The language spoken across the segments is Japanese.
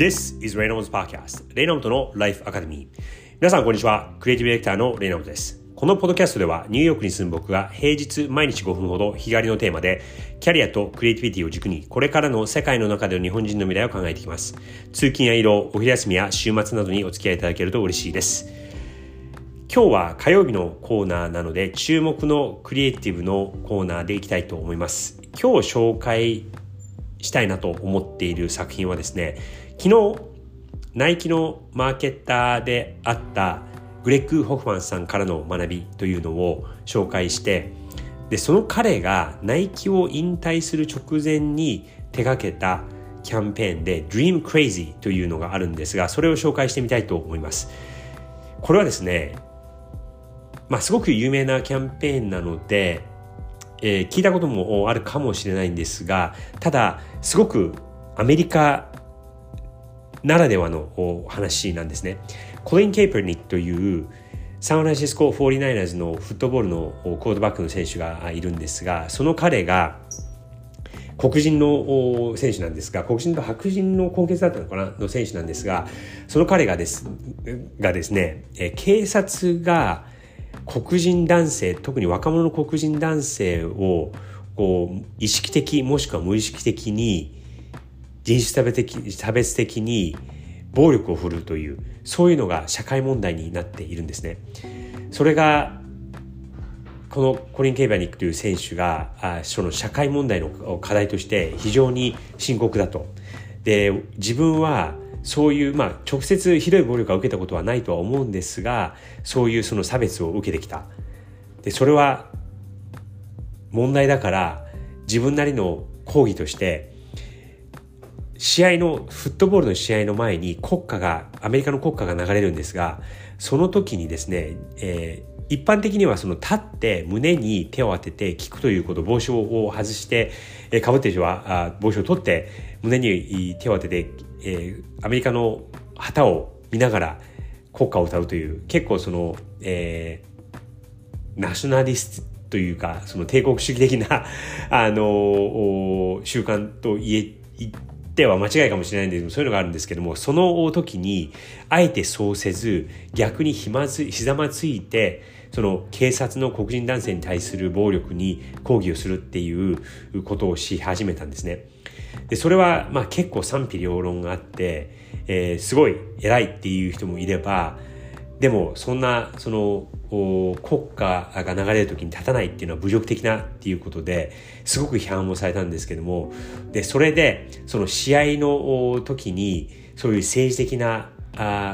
This is Reynolds Podcast レイナムトの Life Academy. 皆さんこんにちは。クリエイティブディレクターのレイナムトです。このポッドキャストではニューヨークに住む僕が平日毎日5分ほど日帰りのテーマでキャリアとクリエイティビティを軸にこれからの世界の中での日本人の未来を考えていきます。通勤や移動お昼休みや週末などにお付き合いいただけると嬉しいです。今日は火曜日のコーナーなので注目のクリエイティブのコーナーでいきたいと思います。今日紹介したいなと思っている作品はですね昨日ナイキのマーケッターであったグレッグ・ホフマンさんからの学びというのを紹介してでその彼がナイキを引退する直前に手掛けたキャンペーンで Dream Crazy というのがあるんですがそれを紹介してみたいと思います。これはですねまあすごく有名なキャンペーンなので、えー、聞いたこともあるかもしれないんですがただすごくアメリカならではの話なんですね。コリン・ケイパーニックというサンフランシスコ 49ers のフットボールのコードバックの選手がいるんですがその彼が黒人の選手なんですが黒人と白人の根血だったのかな？の選手なんですがその彼がですがですね警察が黒人男性特に若者の黒人男性をこう意識的もしくは無意識的に人種差別的差別的に暴力を振るうというそういうのが社会問題になっているんですね。それがこのコリン・ケイバニックという選手があその社会問題の課題として非常に深刻だと。で自分はそういう、まあ、直接ひどい暴力を受けたことはないとは思うんですがそういうその差別を受けてきた。でそれは問題だから自分なりの抗議として試合の、フットボールの試合の前に国歌が、アメリカの国歌が流れるんですが、その時にですね、えー、一般的にはその立って胸に手を当てて聞くということ、帽子を外して、えー、被っている人はあ帽子を取って胸に手を当てて、えー、アメリカの旗を見ながら国歌を歌うという、結構その、えー、ナショナリストというか、その帝国主義的な、あの、習慣と言え、ては間違いかもしれないんですけどそういうのがあるんですけどもその時にあえてそうせず逆にひまずひざまついてその警察の黒人男性に対する暴力に抗議をするっていうことをし始めたんですね。でそれはまあ結構賛否両論があって、えー、すごい偉いっていう人もいればでもそんなその国家が流れる時に立たないっていうのは侮辱的なっていうことですごく批判をされたんですけどもでそれでその試合の時にそういう政治的な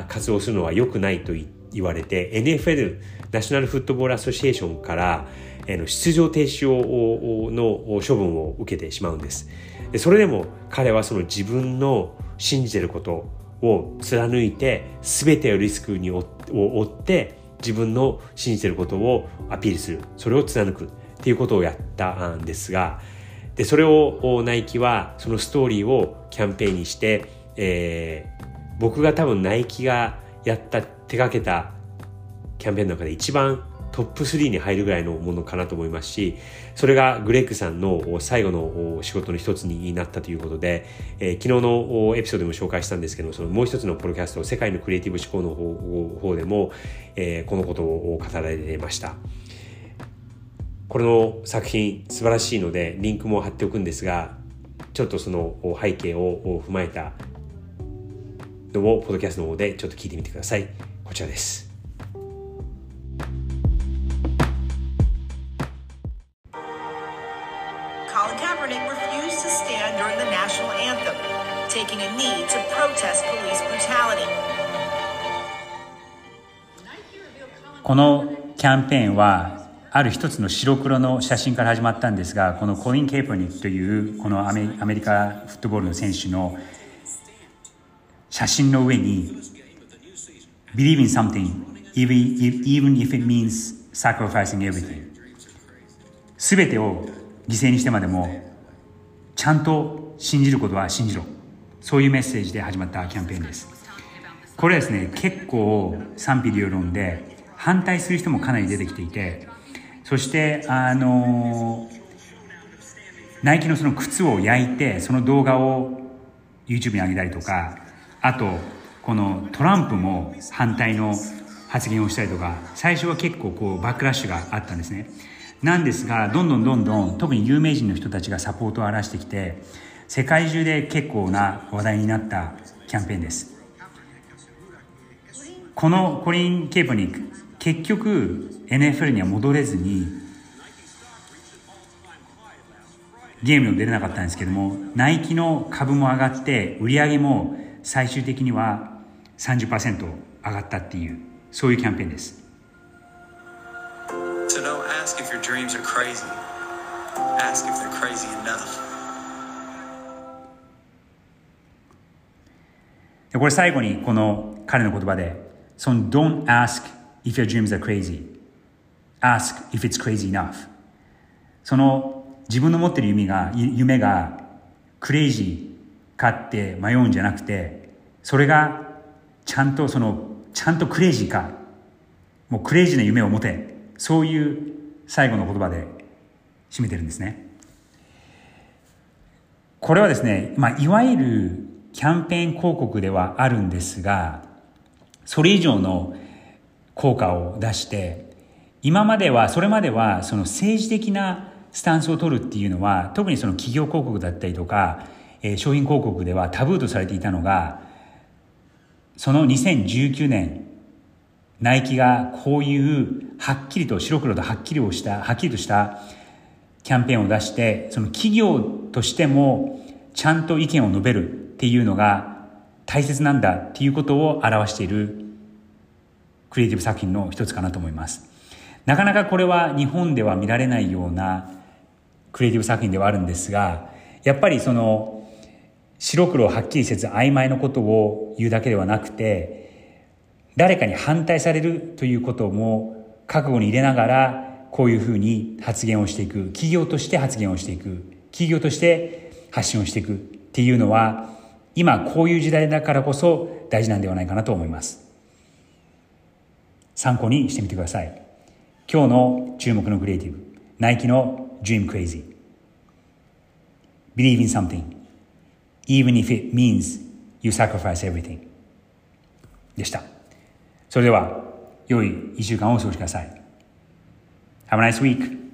活動をするのは良くないと言われて NFL ナショナルフットボールアソシエーションから出場停止をの処分を受けてしまうんです。でそれでも彼はその自分の信じてることを貫いて全てのリスクにを追って自分の信じてることをアピールする。それを貫くっていうことをやったんですがでそれをナイキはそのストーリーをキャンペーンにして、えー、僕が多分ナイキがやった手がけたキャンペーンの中で一番トップ3に入るぐらいのものかなと思いますし、それがグレッグさんの最後の仕事の一つになったということで、えー、昨日のエピソードでも紹介したんですけど、そのもう一つのポロキャスト、世界のクリエイティブ思考の方でも、えー、このことを語られていました。これの作品素晴らしいので、リンクも貼っておくんですが、ちょっとその背景を踏まえたのを、ポッドキャストの方でちょっと聞いてみてください。こちらです。このキャンペーンはある一つの白黒の写真から始まったんですがこのコイン・ケープニックというこのアメ,リカフットボールの選手の写真の上に「」すべてを犠牲にしてまでもちゃんと信じることは信じろ。そういうメッセージで始まったキャンペーンです。これはですね、結構賛否両論で反対する人もかなり出てきていて、そして、あの、ナイキのその靴を焼いて、その動画を YouTube に上げたりとか、あとこのトランプも反対の発言をしたりとか最初は結構こうバックラッシュがあったんですねなんですがどんどんどんどん特に有名人の人たちがサポートを荒らしてきて世界中で結構な話題になったキャンペーンですこのコリン・ケープニック結局 NFL には戻れずにゲームにも出れなかったんですけどもナイキの株も上がって売り上げも最終的には30%上がったっていうそういうキャンペーンです So don't ask if your dreams are crazy. Ask if they're crazy enough. これ最後にこの彼の言葉でその Don't ask if your dreams are crazy. Ask if it's crazy enough. その自分の持ってる夢が夢がクレイジーかって迷うんじゃなくてそれがちゃんとそのちゃんとクレイジーか。もうクレイジーな夢を持て。そういう最後の言葉で締めてるんですね。これはですね、まあ、いわゆるキャンペーン広告ではあるんですがそれ以上の効果を出して今まではそれまではその政治的なスタンスを取るっていうのは特にその企業広告だったりとか、えー、商品広告ではタブーとされていたのがその2019年ナイキがこういうはっきりと白黒とはっきりをしたはっきりとしたキャンペーンを出してその企業としてもちゃんと意見を述べるっていうのが大切なんだっていうことを表しているクリエイティブ作品の一つかなと思います。なかなかこれは日本では見られないようなクリエイティブ作品ではあるんですが、やっぱりその、白黒をはっきりせず曖昧なことを言うだけではなくて、誰かに反対されるということも覚悟に入れながら、こういうふうに発言をしていく、企業として発言をしていく、企業として発信をしていくっていうのは、今こういう時代だからこそ大事なんではないかなと思います。参考にしてみてください。今日の注目のクリエイティブ、ナイキの dream crazy. Believe in something, even if it means you sacrifice everything. でした。それでは、良い一週間をお過ごしください。Have a nice week!